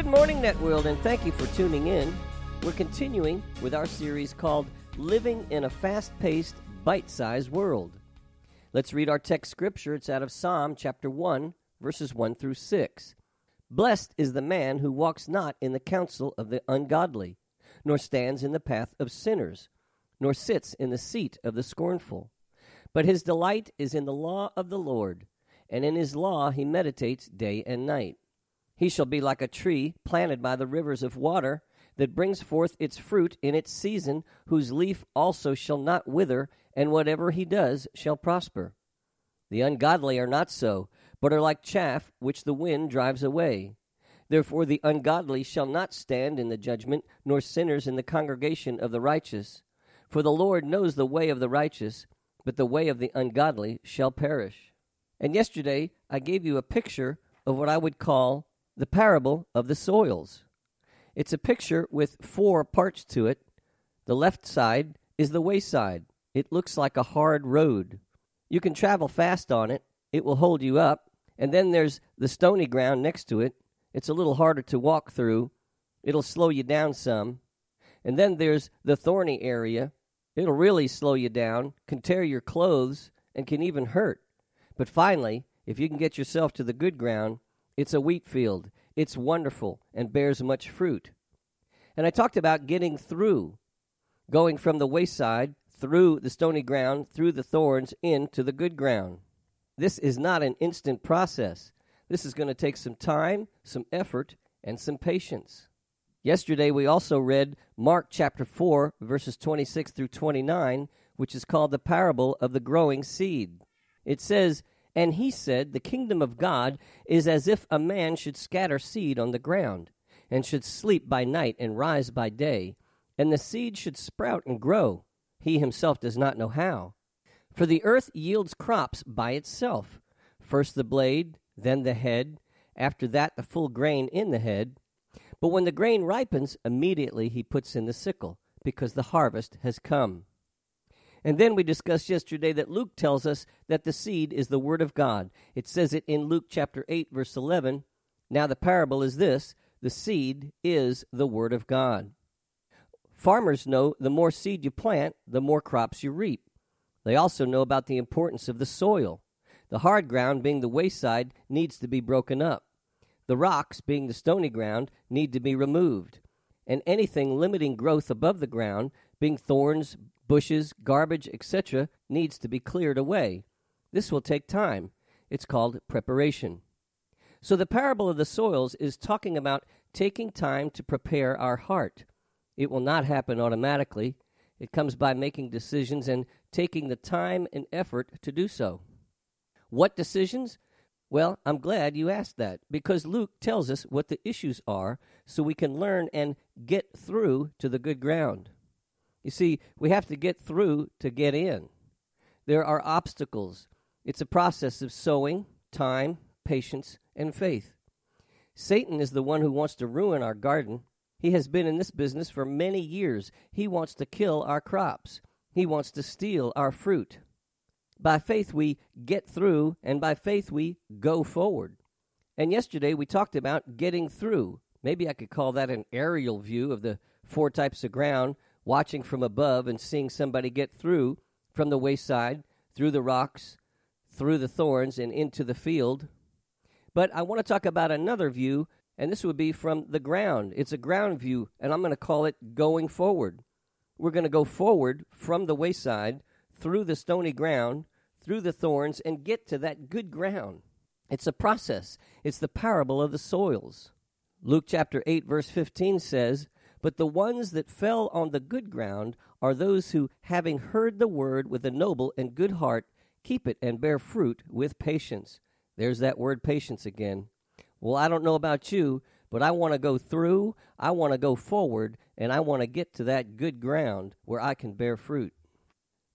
Good morning, Networld, and thank you for tuning in. We're continuing with our series called Living in a Fast Paced, Bite Sized World. Let's read our text scripture. It's out of Psalm chapter 1, verses 1 through 6. Blessed is the man who walks not in the counsel of the ungodly, nor stands in the path of sinners, nor sits in the seat of the scornful. But his delight is in the law of the Lord, and in his law he meditates day and night. He shall be like a tree planted by the rivers of water, that brings forth its fruit in its season, whose leaf also shall not wither, and whatever he does shall prosper. The ungodly are not so, but are like chaff which the wind drives away. Therefore the ungodly shall not stand in the judgment, nor sinners in the congregation of the righteous. For the Lord knows the way of the righteous, but the way of the ungodly shall perish. And yesterday I gave you a picture of what I would call the parable of the soils. It's a picture with four parts to it. The left side is the wayside. It looks like a hard road. You can travel fast on it, it will hold you up. And then there's the stony ground next to it. It's a little harder to walk through, it'll slow you down some. And then there's the thorny area. It'll really slow you down, can tear your clothes, and can even hurt. But finally, if you can get yourself to the good ground, it's a wheat field. It's wonderful and bears much fruit. And I talked about getting through, going from the wayside through the stony ground, through the thorns, into the good ground. This is not an instant process. This is going to take some time, some effort, and some patience. Yesterday, we also read Mark chapter 4, verses 26 through 29, which is called the parable of the growing seed. It says, and he said, The kingdom of God is as if a man should scatter seed on the ground, and should sleep by night and rise by day, and the seed should sprout and grow. He himself does not know how. For the earth yields crops by itself first the blade, then the head, after that the full grain in the head. But when the grain ripens, immediately he puts in the sickle, because the harvest has come. And then we discussed yesterday that Luke tells us that the seed is the Word of God. It says it in Luke chapter 8, verse 11. Now, the parable is this the seed is the Word of God. Farmers know the more seed you plant, the more crops you reap. They also know about the importance of the soil. The hard ground, being the wayside, needs to be broken up. The rocks, being the stony ground, need to be removed. And anything limiting growth above the ground, being thorns, bushes, garbage, etc., needs to be cleared away. This will take time. It's called preparation. So, the parable of the soils is talking about taking time to prepare our heart. It will not happen automatically. It comes by making decisions and taking the time and effort to do so. What decisions? Well, I'm glad you asked that because Luke tells us what the issues are so we can learn and get through to the good ground. You see, we have to get through to get in. There are obstacles. It's a process of sowing, time, patience, and faith. Satan is the one who wants to ruin our garden. He has been in this business for many years. He wants to kill our crops. He wants to steal our fruit. By faith, we get through, and by faith, we go forward. And yesterday, we talked about getting through. Maybe I could call that an aerial view of the four types of ground watching from above and seeing somebody get through from the wayside, through the rocks, through the thorns, and into the field. But I want to talk about another view, And this would be from the ground. It's a ground view, and I'm going to call it going forward. We're going to go forward from the wayside through the stony ground, through the thorns, and get to that good ground. It's a process, it's the parable of the soils. Luke chapter 8, verse 15 says, But the ones that fell on the good ground are those who, having heard the word with a noble and good heart, keep it and bear fruit with patience. There's that word patience again. Well, I don't know about you, but I want to go through, I want to go forward, and I want to get to that good ground where I can bear fruit.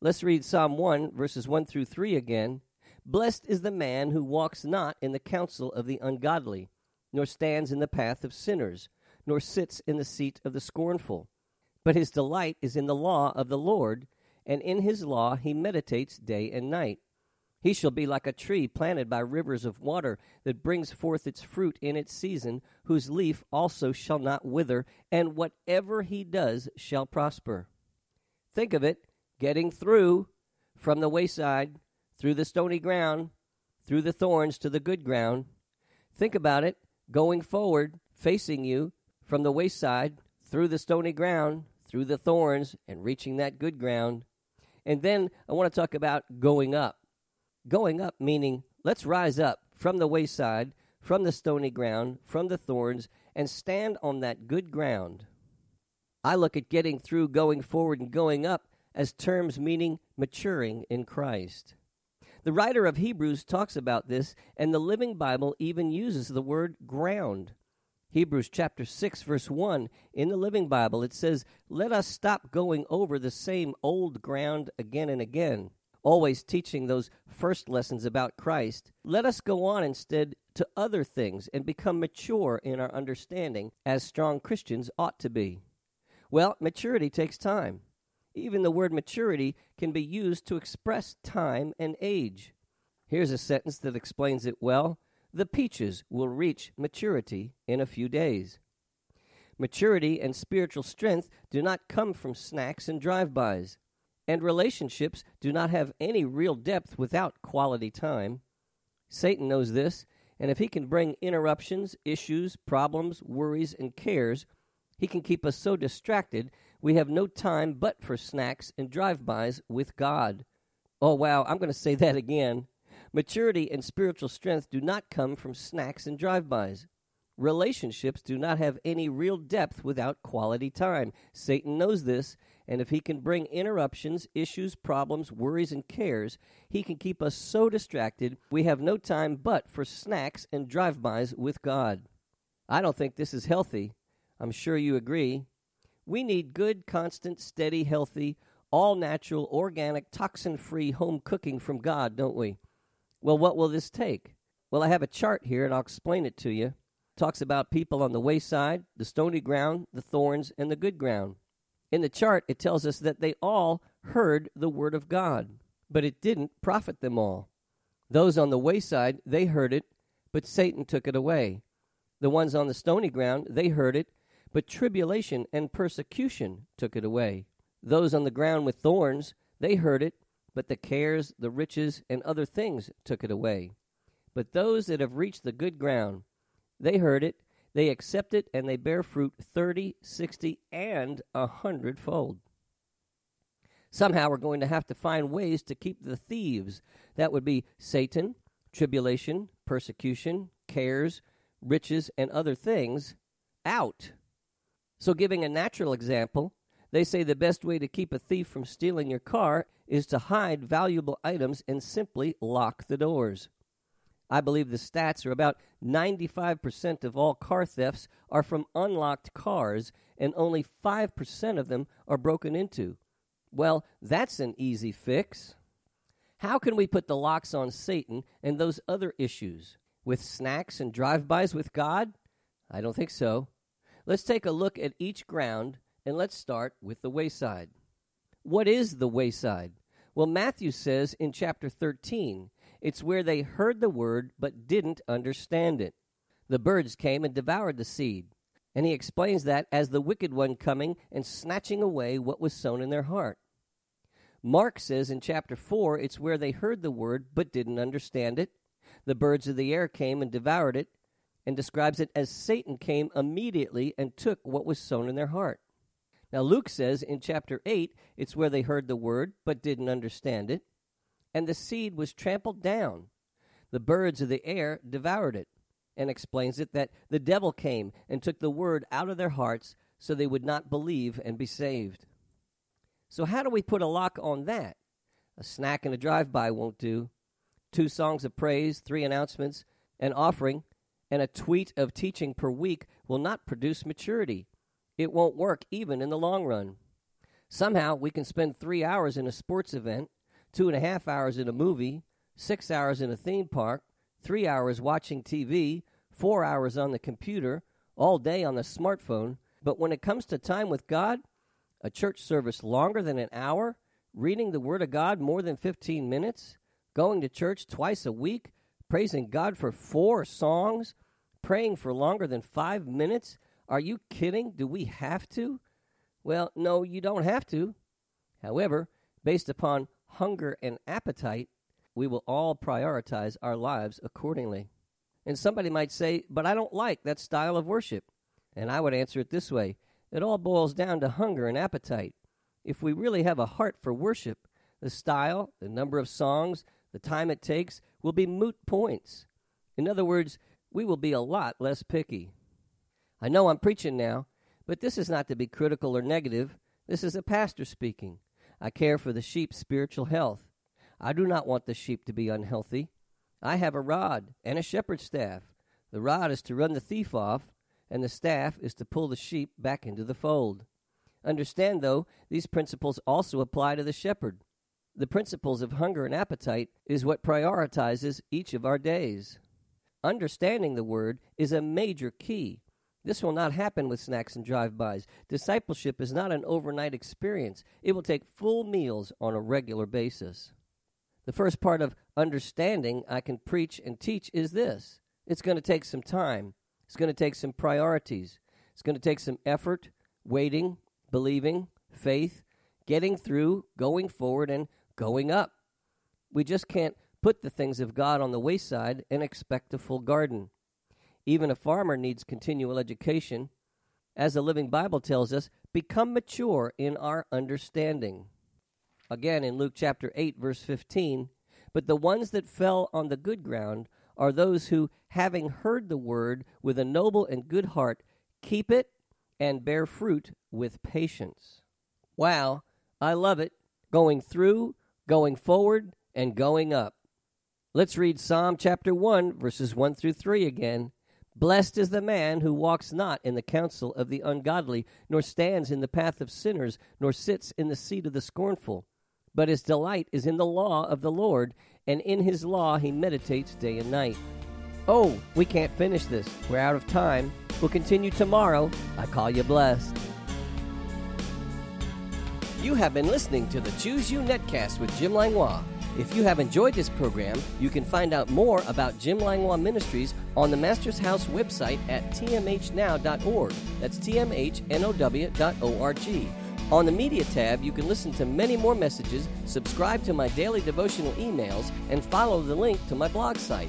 Let's read Psalm 1, verses 1 through 3 again. Blessed is the man who walks not in the counsel of the ungodly, nor stands in the path of sinners, nor sits in the seat of the scornful. But his delight is in the law of the Lord, and in his law he meditates day and night. He shall be like a tree planted by rivers of water that brings forth its fruit in its season, whose leaf also shall not wither, and whatever he does shall prosper. Think of it getting through from the wayside, through the stony ground, through the thorns to the good ground. Think about it going forward, facing you from the wayside, through the stony ground, through the thorns, and reaching that good ground. And then I want to talk about going up Going up meaning let's rise up from the wayside, from the stony ground, from the thorns, and stand on that good ground. I look at getting through, going forward, and going up as terms meaning maturing in Christ. The writer of Hebrews talks about this, and the Living Bible even uses the word ground. Hebrews chapter 6, verse 1, in the Living Bible, it says, Let us stop going over the same old ground again and again always teaching those first lessons about Christ, let us go on instead to other things and become mature in our understanding as strong Christians ought to be. Well, maturity takes time. Even the word maturity can be used to express time and age. Here's a sentence that explains it well The peaches will reach maturity in a few days. Maturity and spiritual strength do not come from snacks and drive bys and relationships do not have any real depth without quality time. Satan knows this, and if he can bring interruptions, issues, problems, worries, and cares, he can keep us so distracted we have no time but for snacks and drive bys with God. Oh, wow, I'm going to say that again. Maturity and spiritual strength do not come from snacks and drive bys. Relationships do not have any real depth without quality time. Satan knows this, and if he can bring interruptions, issues, problems, worries, and cares, he can keep us so distracted we have no time but for snacks and drive bys with God. I don't think this is healthy. I'm sure you agree. We need good, constant, steady, healthy, all natural, organic, toxin free home cooking from God, don't we? Well, what will this take? Well, I have a chart here and I'll explain it to you. It talks about people on the wayside, the stony ground, the thorns, and the good ground. In the chart, it tells us that they all heard the word of God, but it didn't profit them all. Those on the wayside, they heard it, but Satan took it away. The ones on the stony ground, they heard it, but tribulation and persecution took it away. Those on the ground with thorns, they heard it, but the cares, the riches, and other things took it away. But those that have reached the good ground, they heard it, they accept it and they bear fruit 30, 60, and a hundredfold. Somehow we're going to have to find ways to keep the thieves. That would be Satan, tribulation, persecution, cares, riches, and other things out. So, giving a natural example, they say the best way to keep a thief from stealing your car is to hide valuable items and simply lock the doors. I believe the stats are about 95% of all car thefts are from unlocked cars, and only 5% of them are broken into. Well, that's an easy fix. How can we put the locks on Satan and those other issues? With snacks and drive bys with God? I don't think so. Let's take a look at each ground and let's start with the wayside. What is the wayside? Well, Matthew says in chapter 13 it's where they heard the word but didn't understand it. The birds came and devoured the seed. And he explains that as the wicked one coming and snatching away what was sown in their heart. Mark says in chapter 4 it's where they heard the word but didn't understand it. The birds of the air came and devoured it. and describes it as Satan came immediately and took what was sown in their heart. Now, Luke says in chapter 8, it's where they heard the word but didn't understand it, and the seed was trampled down. The birds of the air devoured it, and explains it that the devil came and took the word out of their hearts so they would not believe and be saved. So, how do we put a lock on that? A snack and a drive by won't do. Two songs of praise, three announcements, an offering, and a tweet of teaching per week will not produce maturity. It won't work even in the long run. Somehow we can spend three hours in a sports event, two and a half hours in a movie, six hours in a theme park, three hours watching TV, four hours on the computer, all day on the smartphone. But when it comes to time with God, a church service longer than an hour, reading the Word of God more than 15 minutes, going to church twice a week, praising God for four songs, praying for longer than five minutes? Are you kidding? Do we have to? Well, no, you don't have to. However, based upon hunger and appetite, we will all prioritize our lives accordingly. And somebody might say, but I don't like that style of worship. And I would answer it this way it all boils down to hunger and appetite. If we really have a heart for worship, the style, the number of songs, the time it takes will be moot points. In other words, we will be a lot less picky. I know I'm preaching now, but this is not to be critical or negative. This is a pastor speaking. I care for the sheep's spiritual health. I do not want the sheep to be unhealthy. I have a rod and a shepherd's staff. The rod is to run the thief off, and the staff is to pull the sheep back into the fold. Understand, though, these principles also apply to the shepherd. The principles of hunger and appetite is what prioritizes each of our days. Understanding the word is a major key. This will not happen with snacks and drive bys. Discipleship is not an overnight experience, it will take full meals on a regular basis. The first part of understanding I can preach and teach is this it's going to take some time, it's going to take some priorities, it's going to take some effort, waiting, believing, faith, getting through, going forward, and going up. We just can't put the things of God on the wayside and expect a full garden. Even a farmer needs continual education. As the Living Bible tells us, become mature in our understanding. Again, in Luke chapter 8, verse 15, but the ones that fell on the good ground are those who, having heard the word with a noble and good heart, keep it and bear fruit with patience. Wow, I love it. Going through, going forward, and going up. Let's read Psalm chapter 1, verses 1 through 3 again. Blessed is the man who walks not in the counsel of the ungodly, nor stands in the path of sinners, nor sits in the seat of the scornful but his delight is in the law of the Lord, and in his law he meditates day and night. Oh, we can't finish this. We're out of time. We'll continue tomorrow. I call you blessed. You have been listening to the Choose You Netcast with Jim Langlois. If you have enjoyed this program, you can find out more about Jim Langlois Ministries on the Master's House website at tmhnow.org. That's tmhnow.org. On the Media tab, you can listen to many more messages, subscribe to my daily devotional emails, and follow the link to my blog site.